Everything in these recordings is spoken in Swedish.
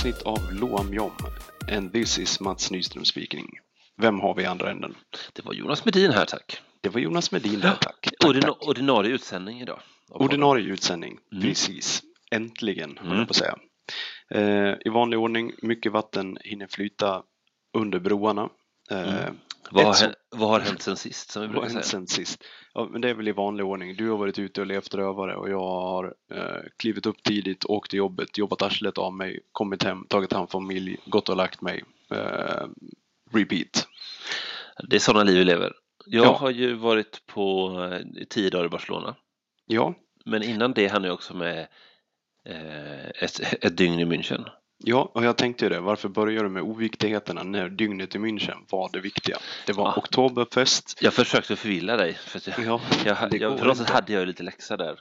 avsnitt av Loam Jom. And this is Mats Nyström speaking. Vem har vi i andra änden? Det var Jonas Medin här, tack. Det var Jonas Medin där, tack. tack, Ordina tack. Ordinarie utsändning idag. Ordinarie utsändning, Mm. precis. Äntligen, höll Mm. jag på att säga. Eh, I vanlig ordning, mycket vatten hinner flyta under broarna. Eh, Mm. Vad har, hänt, vad har hänt sen sist, som vi brukar säga? sen sist? Ja, men det är väl i vanlig ordning. Du har varit ute och levt rövare och jag har eh, klivit upp tidigt, åkt till jobbet, jobbat arslet av mig, kommit hem, tagit hand om familj, gått och lagt mig. Eh, repeat. Det är sådana liv vi lever. Jag Ja. har ju varit på eh, tio dagar i Barcelona. Ja, Men innan det hann jag också med eh, ett, ett dygn i München. Ja, och jag tänkte ju det. Varför börjar du med oviktigheterna när dygnet i München var det viktiga? Det var Ja. oktoberfest. Jag försökte förvilla dig. För Ja, jag, det jag, för något sätt hade jag ju lite läxa där.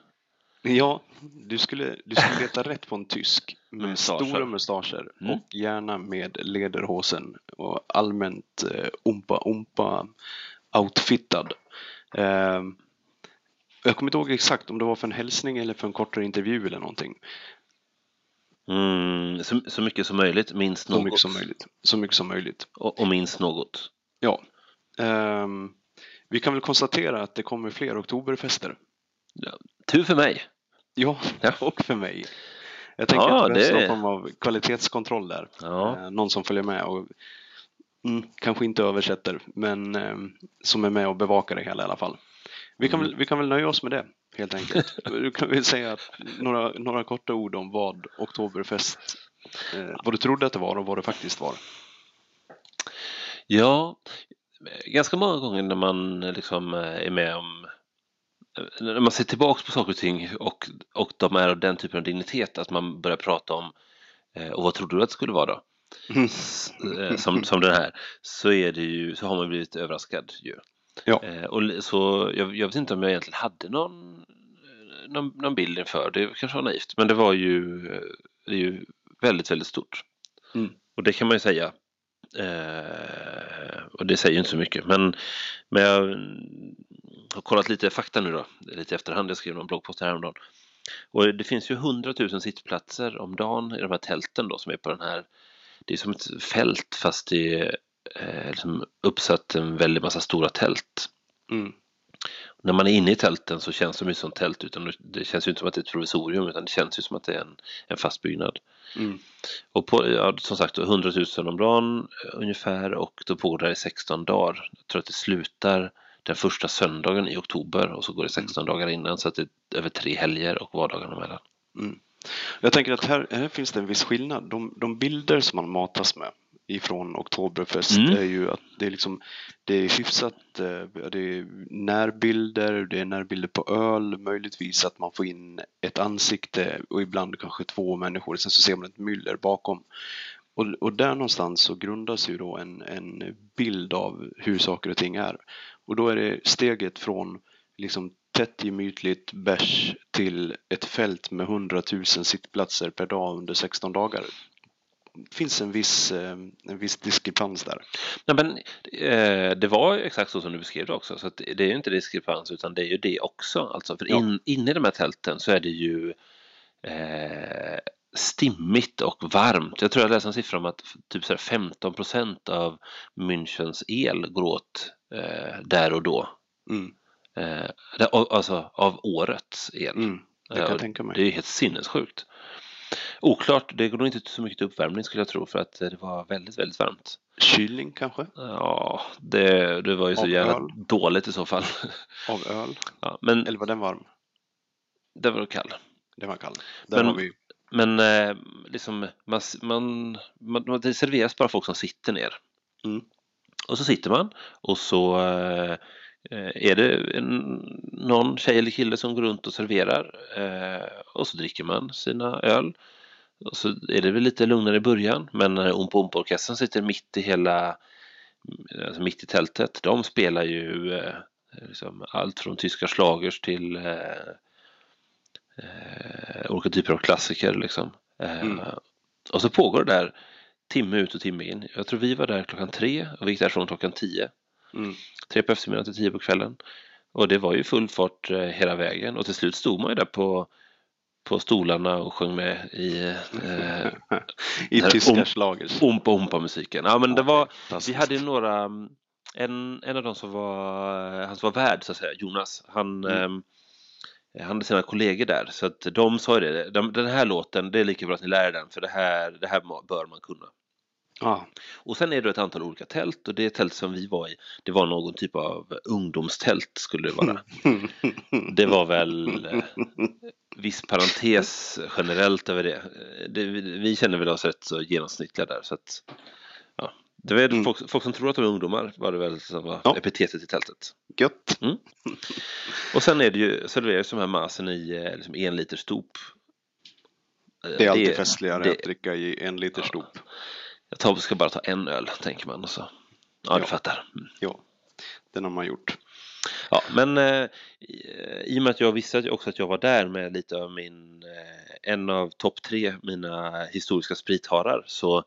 Ja, du skulle, du skulle leta rätt på en tysk med Mustascher. stora mustascher Mm. och gärna med lederhosen och allmänt eh, umpa-umpa outfittad. Eh, jag kommer inte ihåg exakt om det var för en hälsning eller för en kortare intervju eller någonting. Mm, så, så mycket som möjligt, minst Så något. mycket som möjligt. Så mycket som möjligt. Och, och minst något. Ja. Ehm, vi kan väl konstatera att det kommer fler oktoberfester. Tur för mig. Ja, Ja. och för mig. Jag tänker Ja, att det behövs det- någon form av kvalitetskontroll där. Ja. Eh, någon som följer med och mm, kanske inte översätter, men eh, som är med och bevakar det hela i alla fall. Vi kan, väl, vi kan väl nöja oss med det, helt enkelt. Du kan väl säga att några, några korta ord om vad Oktoberfest, eh, vad du trodde att det var och vad det faktiskt var. Ja, ganska många gånger när man liksom eh, är med om när man ser tillbaks på saker och ting och, och de är av den typen av dignitet att man börjar prata om eh, och vad trodde du att det skulle vara då? Eh, Som, som den här så är det ju, så har man blivit överraskad ju. Ja. Eh, och så jag, jag vet inte om jag egentligen hade någon, eh, någon, någon bild inför, det kanske var naivt, men det var ju, eh, det är ju väldigt, väldigt stort. Mm. Och det kan man ju säga. Eh, och det säger ju inte så mycket, men, men jag mm, har kollat lite fakta nu då, lite efterhand, jag skrev någon bloggpost häromdagen. Och det finns ju 100 000 sittplatser om dagen i de här tälten då som är på den här, det är som ett fält fast det är eh, liksom uppsatt en väldig massa stora tält. Mm. När man är inne i tälten så känns de ju som tält utan det känns ju inte som att det är ett provisorium utan det känns ju som att det är en, en fast byggnad. Mm. Och på, ja, som sagt 100 000 om dagen eh, ungefär och då pågår det i 16 dagar. Jag tror att det slutar den första söndagen i oktober och så går det 16 dagar innan så att det är över tre helger och vardagarna emellan. Mm. Jag tänker att här, här finns det en viss skillnad. De, de bilder som man matas med ifrån Oktoberfest Mm. är ju att det är liksom det är hyfsat, eh, det är närbilder, det är närbilder på öl, möjligtvis att man får in ett ansikte och ibland kanske två människor, sen så ser man ett myller bakom. Och, och där någonstans så grundas ju då en, en bild av hur saker och ting är. Och då är det steget från liksom tätt gemytligt bärs till ett fält med 100 000 sittplatser per dag under 16 dagar. Finns en viss, eh, en viss diskrepans där. Nej, men, eh, det var ju exakt så som du beskrev det också så att det är ju inte diskrepans utan det är ju det också. Alltså, för Ja. in, inne i de här tälten så är det ju eh, stimmigt och varmt. Jag tror jag läste en siffra om att typ så här 15 procent av Münchens el går åt eh, där och då. Mm, Eh, alltså av årets el. mm, det kan Eh, jag tänka mig. Det är ju helt sinnessjukt. Oklart, det går nog inte så mycket till uppvärmning skulle jag tro för att eh, det var väldigt, väldigt varmt. Kylning kanske? Ja, det, det var ju så Av jävla öl? dåligt i så fall. Av öl? Ja, men Eller var den varm? det var kall. Den var kall. Där Men- har vi Men eh, liksom, man, man, man, det serveras bara folk som sitter ner. Mm. Och så sitter man och så eh, är det en, någon tjej eller kille som går runt och serverar eh, och så dricker man sina öl. Och så är det väl lite lugnare i början men när Oompa Oompa-orkestern sitter mitt i hela alltså mitt i tältet de spelar ju eh, liksom allt från tyska slagers till eh, eh, olika typer av klassiker liksom. Eh, Mm. Och så pågår det där timme ut och timme in. Jag tror vi var där klockan tre och vi gick därifrån klockan tio. mm, Tre på eftermiddagen till tio på kvällen. Och det var ju full fart eh, hela vägen och till slut stod man ju där på, på stolarna och sjöng med i eh, I tyska schlagers. Ompa Ompa-musiken. Ja, men det var, vi hade några, en, en av dem som var, han som var värd så att säga, Jonas, han, Mm. ehm, han hade sina kollegor där så att de sa ju det, de, den här låten, det är lika bra att ni lär er den för det här, det här bör man kunna. Ja. Och sen är det ett antal olika tält och det tält som vi var i, det var någon typ av ungdomstält skulle det vara. Det var väl eh, viss parentes generellt över det. Eh, det vi, känner väl oss rätt så genomsnittliga där så att ja. Det var Mm. folk, folk som tror att de är ungdomar var det väl som var Ja. epitetet i tältet. Gött. Och sen är det ju serveras de här masen i eh, liksom en liter stop. Eh, Det är alltid festligare det- att dricka i en liter stop. Jag tar, ska bara ta en öl tänker man och så. Ja, du Ja. fattar. Mm. Ja, den har man gjort. Ja, men eh, i, i och med att jag visste att jag- också att jag var där med lite av min, eh, en av topp tre mina historiska spritharar så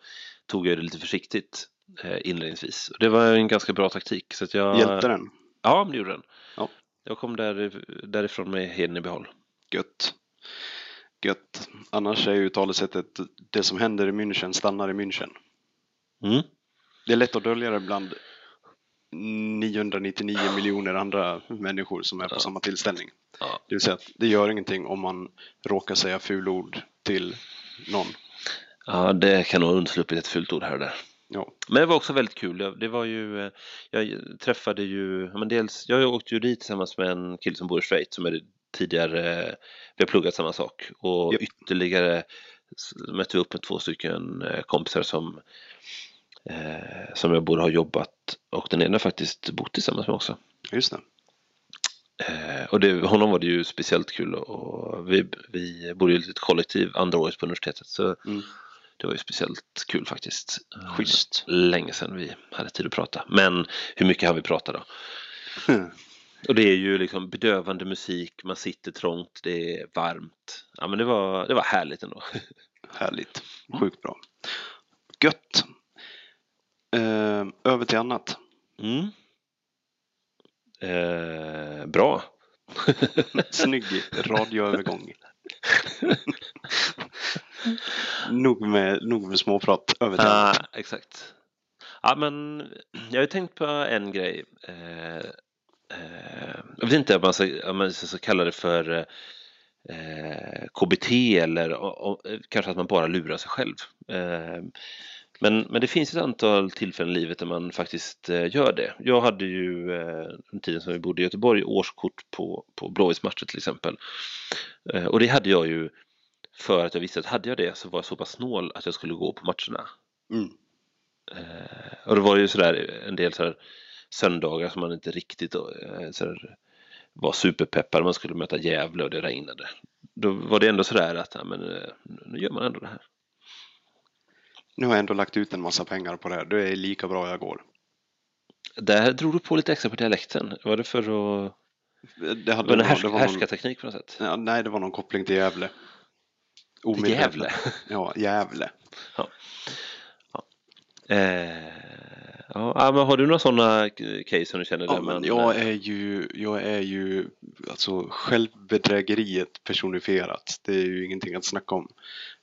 tog jag det lite försiktigt eh, inledningsvis. Och det var en ganska bra taktik. Så att jag, Hjälpte den? Ja, det gjorde den. Ja. Jag kom där, därifrån med heden i behåll. Gött. Gött. Annars är ju talesättet det som händer i München stannar i München. Mm. Det är lätt att dölja det bland 999 miljoner andra människor som är på Ja. samma tillställning. Ja. Det vill säga att det gör ingenting om man råkar säga fulord till någon. ja, det kan nog ha undsluppit ett fult ord här och där. Ja, Men det var också väldigt kul. Det var ju, eh, jag träffade ju, men dels, jag åkte ju dit tillsammans med en kille som bor i Schweiz som är tidigare, vi har pluggat samma sak och Japp. ytterligare mötte vi upp med två stycken eh, kompisar som, eh, som jag både har jobbat och den ena faktiskt bott tillsammans med också. just det. Eh, och det, honom var det ju speciellt kul och vi, vi bor ju i ett kollektiv andra året på universitetet så Mm. det var ju speciellt kul faktiskt. Eh, Schysst. Länge sedan vi hade tid att prata. Men hur mycket har vi pratat då? Och det är ju liksom bedövande musik, man sitter trångt, det är varmt. Ja men det var, det var härligt ändå. Härligt. Sjukt bra. Gött. Eh, över till annat. Mm. Eh, bra. Snygg radioövergång. nog, med, nog med småprat. Över till annat. Ah, exakt. Ja, men jag har ju tänkt på en grej. Eh, eh, jag vet inte om man ska, om man ska kalla det för eh, KBT eller o- o- kanske att man bara lurar sig själv. Eh, men, men det finns ett antal tillfällen i livet där man faktiskt eh, gör det. Jag hade ju eh, den tiden som vi bodde i Göteborg årskort på, på Blåvittsmatcher till exempel. Eh, och det hade jag ju för att jag visste att hade jag det så var jag så pass snål att jag skulle gå på matcherna. Mm. Eh, och det var ju sådär en del sådär söndagar som man inte riktigt eh, sådär, var superpeppad. Man skulle möta Gävle och det regnade. Då var det ändå sådär att ja, men, eh, nu gör man ändå det här. Nu har jag ändå lagt ut en massa pengar på det här. Det är lika bra jag går. Där drog du på lite extra på dialekten. Var det för att... Det hade Var det härsk, det var någon, härskarteknik på något sätt? ja, Nej, det var någon koppling till Gävle. Omedvetet. Gävle? Ja, Gävle. Eh, ja, ja, men har du några sådana case som du känner Ja, men jag är ju, jag är ju alltså självbedrägeriet personifierat. Det är ju ingenting att snacka om.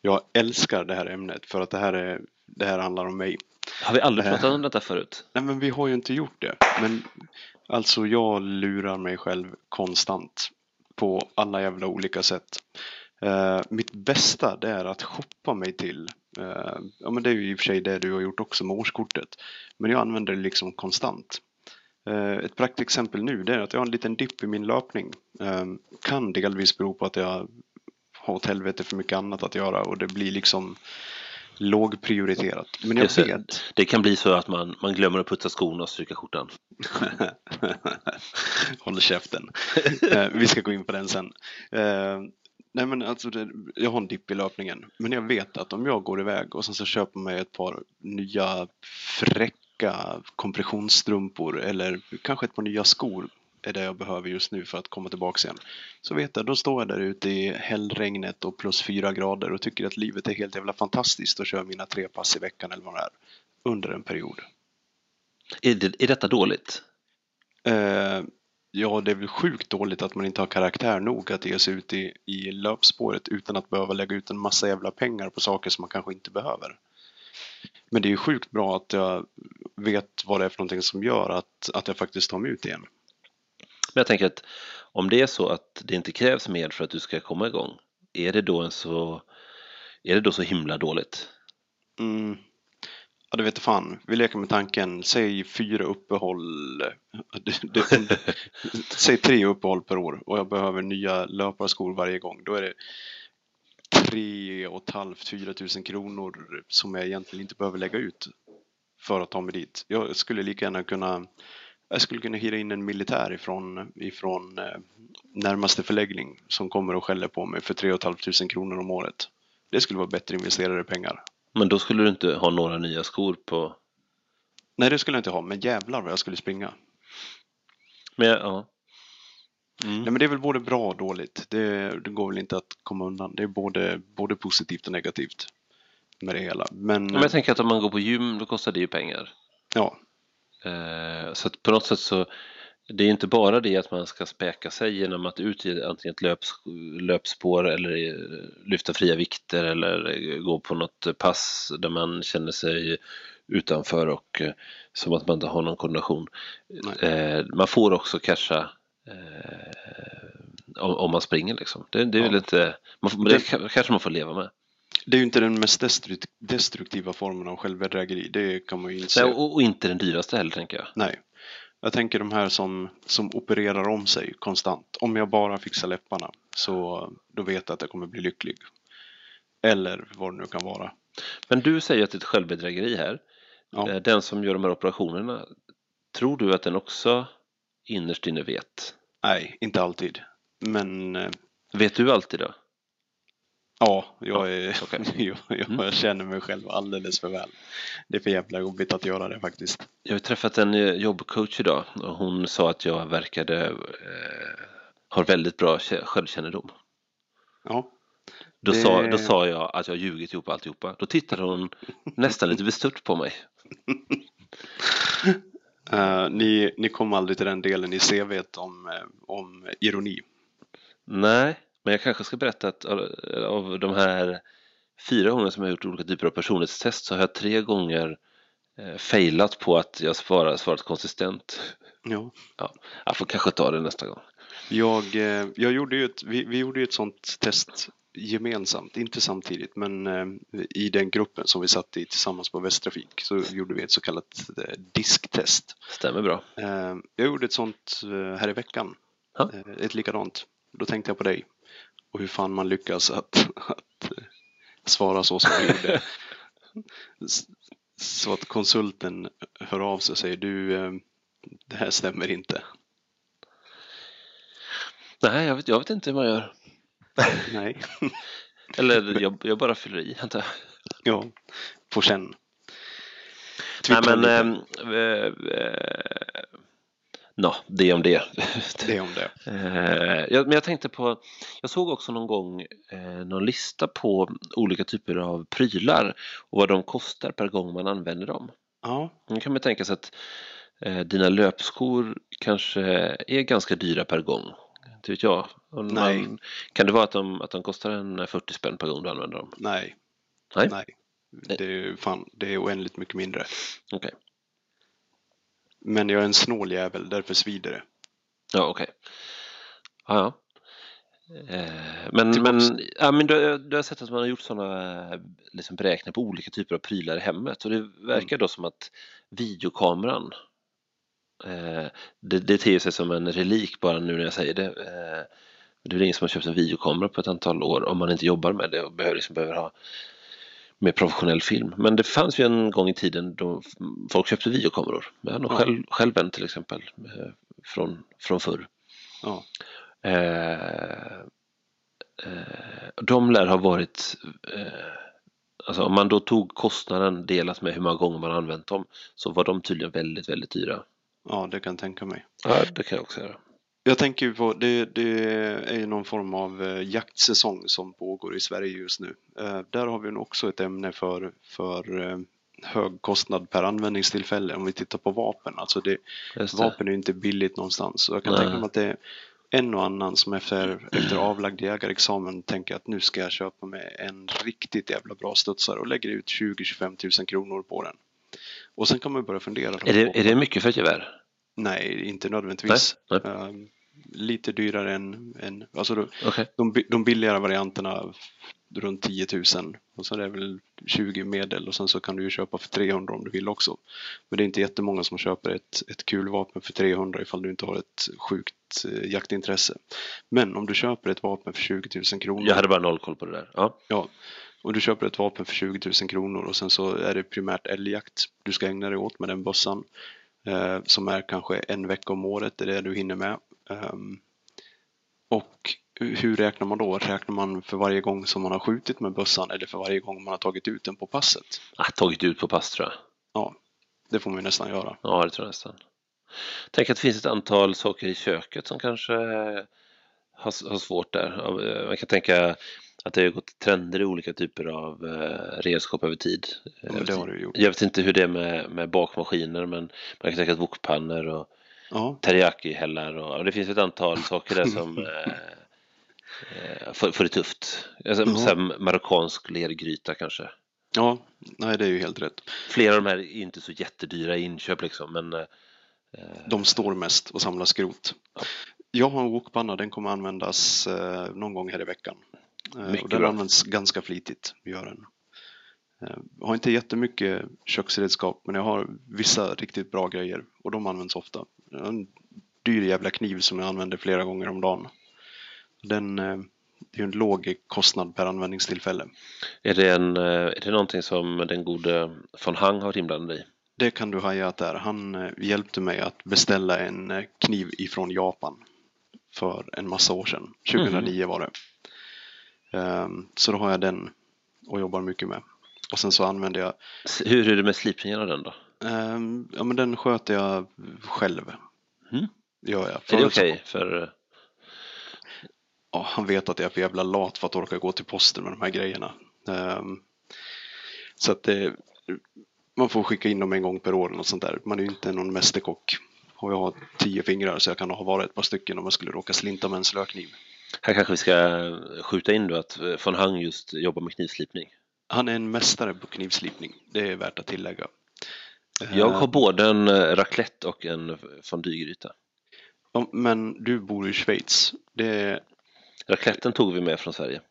Jag älskar det här ämnet för att det här, är, det här handlar om mig. Har vi aldrig Eh. pratat om detta förut? Nej, men vi har ju inte gjort det. Men alltså, jag lurar mig själv konstant på alla jävla olika sätt. Eh, mitt bästa det är att shoppa mig till. Eh, ja, men det är ju i och för sig det du har gjort också med årskortet. Men jag använder det liksom konstant. Eh, ett praktexempel nu det är att jag har en liten dipp i min löpning. Eh, kan delvis bero på att jag har åt helvete för mycket annat att göra och det blir liksom lågprioriterat. Men jag det. vet Det kan bli så att man, man glömmer att putsa skorna och stryka skjortan. Håll käften. Vi ska gå in på den sen. Nej men alltså, det, jag har en dipp i löpningen. Men jag vet att om jag går iväg och sen så köper mig ett par nya fräcka kompressionsstrumpor eller kanske ett par nya skor är det jag behöver just nu för att komma tillbaka igen. Så vet jag, då står jag där ute i hällregnet och plus fyra grader och tycker att livet är helt jävla fantastiskt och kör mina tre pass i veckan eller vad det är. Under en period. Är, det, är detta dåligt? Eh, Ja, det är väl sjukt dåligt att man inte har karaktär nog att ge sig ut i, i löpspåret utan att behöva lägga ut en massa jävla pengar på saker som man kanske inte behöver. Men det är ju sjukt bra att jag vet vad det är för någonting som gör att, att jag faktiskt tar mig ut igen. Men jag tänker att om det är så att det inte krävs mer för att du ska komma igång, är det då, en så, är det då så himla dåligt? Mm. Det vet fan. Vi leker med tanken, säg fyra uppehåll, säg tre uppehåll per år och jag behöver nya löparskor varje gång. Då är det tre och ett halvt, fyra tusen kronor som jag egentligen inte behöver lägga ut för att ta mig dit. Jag skulle lika gärna kunna jag skulle kunna hyra in en militär ifrån, ifrån eh, närmaste förläggning som kommer och skäller på mig för 3 500 kronor om året. Det skulle vara bättre investerade pengar. Men då skulle du inte ha några nya skor på? Nej, det skulle jag inte ha, men jävlar vad jag skulle springa. Men, ja. Mm. Nej, men det är väl både bra och dåligt. Det, det, går väl inte att komma undan. Det är både, både positivt och negativt med det hela. Men, men jag tänker att om man går på gym, då kostar det ju pengar. Ja. Eh, så att på något sätt så det är inte bara det att man ska späka sig genom att ut i antingen ett löps, löpspår eller lyfta fria vikter eller gå på något pass där man känner sig utanför och eh, som att man inte har någon koordination. Eh, man får också casha eh, om, om, man springer liksom. Det, det är ja. väl inte, man får, det, det kanske man får leva med. Det är ju inte den mest destruktiva formen av självbedrägeri, det kan man ju inse. Nej, och, och inte den dyraste heller tänker jag. Nej. Jag tänker de här som, som opererar om sig konstant. Om jag bara fixar läpparna så då vet jag att jag kommer bli lycklig. Eller vad det nu kan vara. Men du säger att det är ett självbedrägeri här. Ja. Eh, den som gör de här operationerna, tror du att den också innerst inne vet? Nej, inte alltid. Men... Eh, vet du alltid då? Ja, jag, är, okay. jag, jag, mm. känner mig själv alldeles för väl. Det är för jävla jobbigt att göra det faktiskt. Jag har träffat en eh, jobbcoach idag och hon sa att jag verkade eh, har väldigt bra självkännedom. Ja. Då, det... sa, då sa jag att jag ljugit ihop alltihopa. Då tittade hon nästan lite bestört på mig. uh, ni, ni kom aldrig till den delen i CVt om, eh, om ironi? Nej, men jag kanske ska berätta att av de här fyra gånger som jag har gjort olika typer av personlighetstest så har jag tre gånger eh, failat på att jag svarat, svarat konsistent. Ja. ja. Jag får kanske ta det nästa gång. Jag, eh, jag gjorde ju ett, vi, vi gjorde ju ett sånt test gemensamt, inte samtidigt, men eh, i den gruppen som vi satt i tillsammans på Västtrafik så gjorde vi ett så kallat disktest. Stämmer bra. Jag gjorde ett sånt här i veckan, ha? Ett likadant. Då tänkte jag på dig och hur fan man lyckas att, att eh, svara så som du gjorde. Så att konsulten hör av sig och säger du, eh, det här stämmer inte. Nej, jag vet, jag vet inte hur man gör. Nej. Eller jag, jag bara fyller i, antar jag. Ja, på känn. Nej, men äh, Nå, det om det. Det om det. Eh, jag, men jag tänkte på, jag såg också någon gång eh, någon lista på olika typer av prylar och vad de kostar per gång man använder dem. Ja. Nu kan man tänka sig att eh, dina löpskor kanske är ganska dyra per gång. Det vet jag. Nej. Man, kan det vara att de, att de kostar en 40 spänn per gång du använder dem? Nej. Nej. Nej. Det är, fan, det är oändligt mycket mindre. Okej. Okay. Men jag är en snål jävel, därför svider det. Ja, okej. Okay. Ja, ja. Eh, men, men, ja, men du, du har sett att man har gjort sådana liksom beräkningar på olika typer av prylar i hemmet och det verkar mm. då som att videokameran eh, det, det ter sig som en relik bara nu när jag säger det. Eh, det är ingen som har köpt en videokamera på ett antal år om man inte jobbar med det och behöver, liksom, behöver ha med professionell film. Men det fanns ju en gång i tiden då folk köpte videokameror. Jag har nog ja. själv, själv en till exempel eh, från, från förr. Ja. Eh, eh, de lär ha varit eh, Alltså om man då tog kostnaden delat med hur många gånger man använt dem så var de tydligen väldigt, väldigt dyra. Ja, det kan jag tänka mig. Ja, det kan jag också göra. Jag tänker på, det, det är ju någon form av eh, jaktsäsong som pågår i Sverige just nu. Eh, där har vi också ett ämne för, för eh, hög kostnad per användningstillfälle om vi tittar på vapen. Alltså det, det. vapen är inte billigt någonstans. Så jag kan Nej. tänka mig att det är en och annan som efter, efter avlagd jägarexamen tänker att nu ska jag köpa mig en riktigt jävla bra studsare och lägger ut 20-25 000 kronor på den. Och sen kan man börja fundera. Är det, är det mycket för ett gevär? Nej, inte nödvändigtvis. Nej, Ehm, lite dyrare än, än alltså Okej. de, de billigare varianterna runt 10 000 och så är det väl 20 medel och sen så kan du ju köpa för 300 om du vill också. Men det är inte jättemånga som köper ett, ett kulvapen för 300 ifall du inte har ett sjukt eh, jaktintresse. Men om du köper ett vapen för 20 000 kronor Jag hade bara noll koll på det där. Ja. Ja, och du köper ett vapen för 20 000 kronor och sen så är det primärt älgjakt du ska ägna dig åt med den bössan. Eh, som är kanske en vecka om året, det är det du hinner med. Ehm, och hur räknar man då? Räknar man för varje gång som man har skjutit med bössan eller för varje gång man har tagit ut den på passet? Ah, tagit ut på pass tror jag. Ja, det får man ju nästan göra. Ja, det tror jag nästan. Tänk att det finns ett antal saker i köket som kanske har, har svårt där. Eh, Man kan tänka att det har gått trender i olika typer av eh, redskap över tid. Jag Men vet, jag vet inte hur det är med, med bakmaskiner men man kan att wokpannor och Ja, teriyaki-hällar och och det finns ett antal saker där som eh, eh, får, får det tufft. Alltså, Ja. marockansk lergryta kanske. ja, nej det är ju helt rätt. Flera av de här är inte så jättedyra i inköp liksom men eh, De står mest och samlar skrot. Jag har en wokpanna, den kommer användas eh, någon gång här i veckan. Eh, Mycket och den bra. används ganska flitigt, gör den. Eh, jag har inte jättemycket köksredskap, men jag har vissa riktigt bra grejer och de används ofta. En dyr jävla kniv som jag använder flera gånger om dagen. Den, eh, det är en låg kostnad per användningstillfälle. Är det, en, eh, är det någonting som den gode von Hang har varit inblandad i? Det kan du haja att det är. Han eh, hjälpte mig att beställa en eh, kniv ifrån Japan för en massa år sedan. 2009 var det. Ehm, Så då har jag den och jobbar mycket med. Och sen så använder jag, Hur är det med slipningen av den då? ehm, ja men den sköter jag själv. Mm. Gör jag. Är det okej för... eh, Ja, han vet att jag är för jävla lat för att orka gå till posten med de här grejerna. Ehm, så att det, man får skicka in dem en gång per år eller något sånt där. Man är ju inte någon mästerkock. Och jag har tio fingrar så jag kan ha bara ett par stycken om jag skulle råka slinta med en slökniv. Här kanske vi ska skjuta in då att eh, von Hang just jobbar med knivslipning. Han är en mästare på knivslipning. Det är värt att tillägga. Jag Eh, har både en eh, raclette och en fondygryta. Men du bor i Schweiz. Det Racletten tog vi med från Sverige.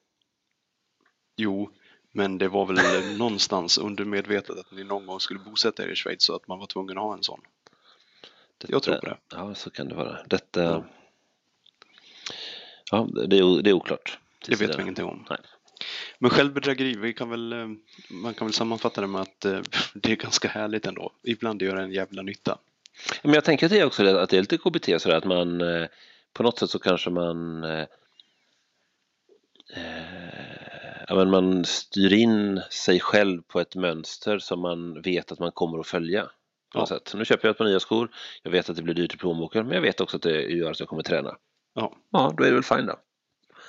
jo, men det var väl någonstans undermedvetet att ni någon gång skulle bosätta er i Schweiz så att man var tvungen att ha en sån. Detta, Jag tror på det. Ja, så kan det vara. Detta... Ja. Ja, det är, det är oklart. Det vet vi ingenting om. Nej. Men självbedrägeri, vi kan väl, eh, man kan väl sammanfatta det med att eh, det är ganska härligt ändå. Ibland gör det en jävla nytta. Men jag tänker att det är också att det är lite KBT sådär att man eh, på något sätt så kanske man ja, men man styr in sig själv på ett mönster som man vet att man kommer att följa. På något sätt. Nu köper jag ett par nya skor, jag vet att det blir dyrt i plånboken men jag vet också att det gör att jag kommer träna. Ja, Ja, då är det väl fine då.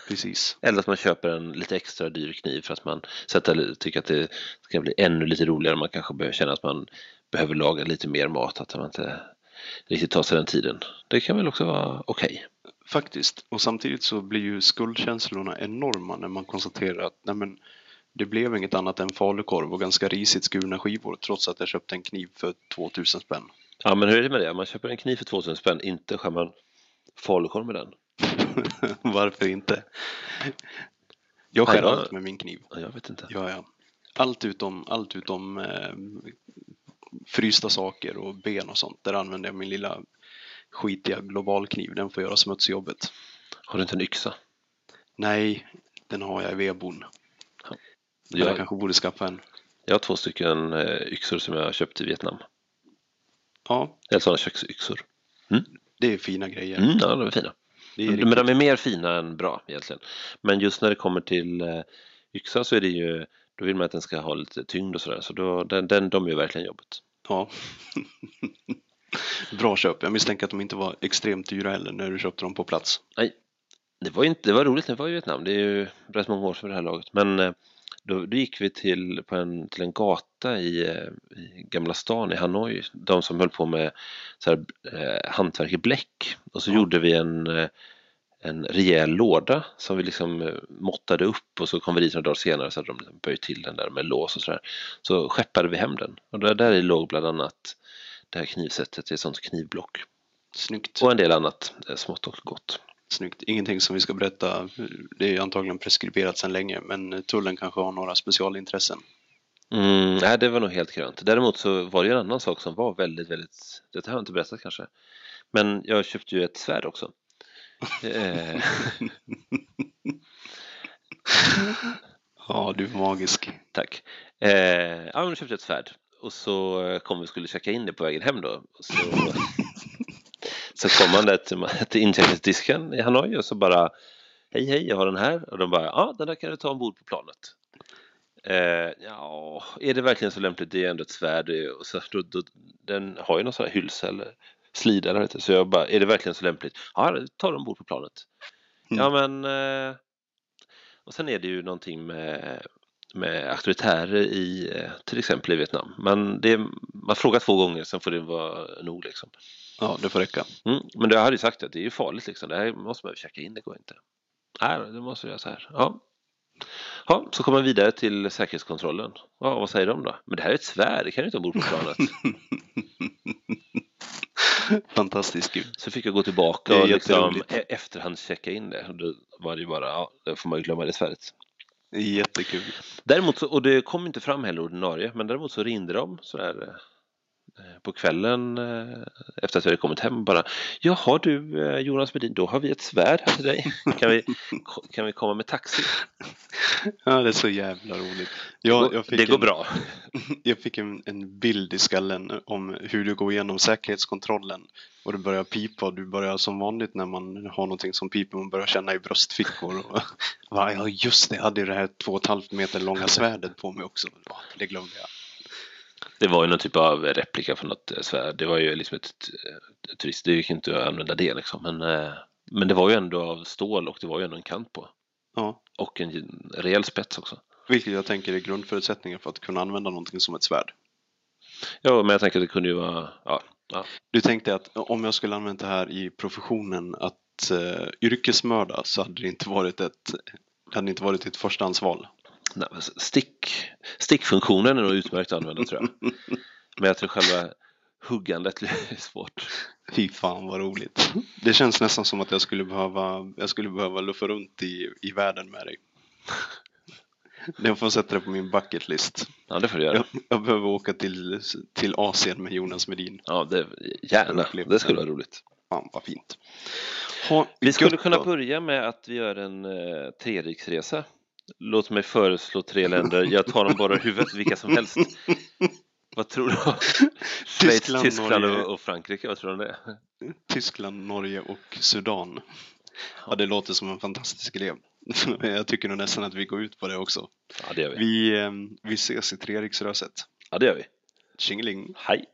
precis. Eller att man köper en lite extra dyr kniv för att man sätter, tycker att det ska bli ännu lite roligare. Man kanske behöver känna att man behöver laga lite mer mat, att man inte riktigt tar sig den tiden. Det kan väl också vara okej. Faktiskt. Och samtidigt så blir ju skuldkänslorna enorma när man konstaterar att nej men, det blev inget annat än falukorv och ganska risigt skurna skivor trots att jag köpte en kniv för 2000 spänn. Ja, men hur är det med det? Man köper en kniv för 2000 spänn, inte skär man falukorv med den? Varför inte? Jag skär allt med min kniv. Ja, jag vet inte. Ja, ja. Allt utom, allt utom eh, frysta saker och ben och sånt. Där använder jag min lilla skitiga globalkniv. Den får göra smutsjobbet. Har du inte en yxa? Nej, den har jag i vedboden. Jag Jag, kanske borde skaffa en. jag har två stycken eh, yxor som jag köpte i Vietnam. Ja, Eller sådana köksyxor. Det är fina grejer. Mm, ja, de är fina. Det är Men riktigt. de är mer fina än bra egentligen. Men just när det kommer till eh, yxa så är det ju, då vill man att den ska ha lite tyngd och sådär. Så då, den, den, de gör verkligen jobbet. Ja. Bra köp. Jag misstänker att de inte var extremt dyra heller när du köpte dem på plats. Nej, det var, inte, det var roligt när jag var i Vietnam. Det är ju rätt många år sedan det här laget. Men eh, Då, då gick vi till, på en, till en gata i, eh, i Gamla stan i Hanoi, de som höll på med så här, eh, hantverk i bläck. Och så Ja. gjorde vi en, eh, en rejäl låda som vi liksom eh, måttade upp och så kom vi dit några dagar senare så hade de liksom böjt till den där med lås och sådär. Så skeppade vi hem den och där, där låg bland annat det här knivsättet i ett sånt knivblock. Snyggt. Och en del annat smått och gott. Snyggt. Ingenting som vi ska berätta. Det är antagligen preskriberat sedan länge, men tullen kanske har några specialintressen. Mm, nej, det var nog helt grönt. Däremot så var det en annan sak som var väldigt, väldigt, det har jag inte berättat kanske. Men jag köpte ju ett svärd också. Eh, Ja, du är magisk. tack. Eh, ja, men jag köpte ett svärd och så eh, kom vi och skulle checka in det på vägen hem då. Så, så kom man där till, till incheckningsdisken i Hanoi och så bara Hej hej, jag har den här och de bara ja, den där kan du ta ombord på planet. Eh, ja, är det verkligen så lämpligt? Det är ändå ett svärd och så, då, då, den har ju någon sån här hylsa eller slida eller inte. Så jag bara, är det verkligen så lämpligt? Ja, ta den ombord på planet. Mm. Ja, men eh, och sen är det ju någonting med, med auktoritärer i eh, till exempel i Vietnam. Men det, man frågar två gånger, sen får det vara nog liksom. Ja, det får räcka. Mm, men jag hade ju sagt att det är ju farligt liksom. Det här måste man ju checka in, det går inte. Nej, det måste jag göra så här. Ja. Ja, så kommer man vidare till säkerhetskontrollen. Ja, vad säger de då? Men det här är ett svärd, det kan du inte ha ombord på planet. Fantastiskt kul. Så fick jag gå tillbaka och liksom e- efterhandschecka in det. Och då var det ju bara, ja, då får man ju glömma det svärdet. Det är jättekul. Däremot, så, och det kom inte fram heller ordinarie, men däremot så ringde de sådär eh, på kvällen eh, efter att vi hade kommit hem bara Jaha du eh, Jonas Medin, då har vi ett svärd här till dig. Kan vi, kan vi komma med taxi? Ja, det är så jävla roligt. Jag, jag fick det går en, bra. Jag fick en, en bild i skallen om hur du går igenom säkerhetskontrollen och det börjar pipa och du börjar som vanligt när man har någonting som piper man börjar känna i bröstfickor. Och, va, ja just det, jag hade ju det här två och ett halvt meter långa svärdet på mig också. Det glömde jag. Det var ju någon typ av replika från något eh, svärd. Det var ju liksom ett, ett turist, det gick inte att använda det liksom. Men, eh, men det var ju ändå av stål och det var ju ändå en kant på. Ja, Och en rejäl spets också. vilket jag tänker är grundförutsättningen för att kunna använda någonting som ett svärd. Ja, men jag tänker att det kunde ju vara, ja, ja. Du tänkte att om jag skulle använda det här i professionen att uh, yrkesmörda så hade det inte varit ett hade inte varit ett förstahandsval. Stick, stickfunktionen är nog utmärkt att använda tror jag. Men jag tror själva huggandet är svårt. Fy fan vad roligt. Det känns nästan som att jag skulle behöva, jag skulle behöva luffa runt i, i världen med dig. Jag får sätta det på min bucket list. Ja, det får du göra. Jag, jag behöver åka till, till Asien med Jonas Medin. Ja, det, gärna. Det skulle vara roligt. Fan vad fint. Ha, Vi skulle kunna börja med att vi gör en eh, treriksresa. Låt mig föreslå tre länder. Jag tar dem bara i huvudet, vilka som helst. Vad tror du? Schweiz, Tyskland, Tyskland Norge. och, Frankrike, vad tror du om det? Tyskland, Norge och Sudan. Ja, det låter som en fantastisk idé. Jag tycker nog nästan att vi går ut på det också. Ja, det gör vi. Vi, eh, vi ses i Treriksröset. Ja, det gör vi. Tjingeling! Hej!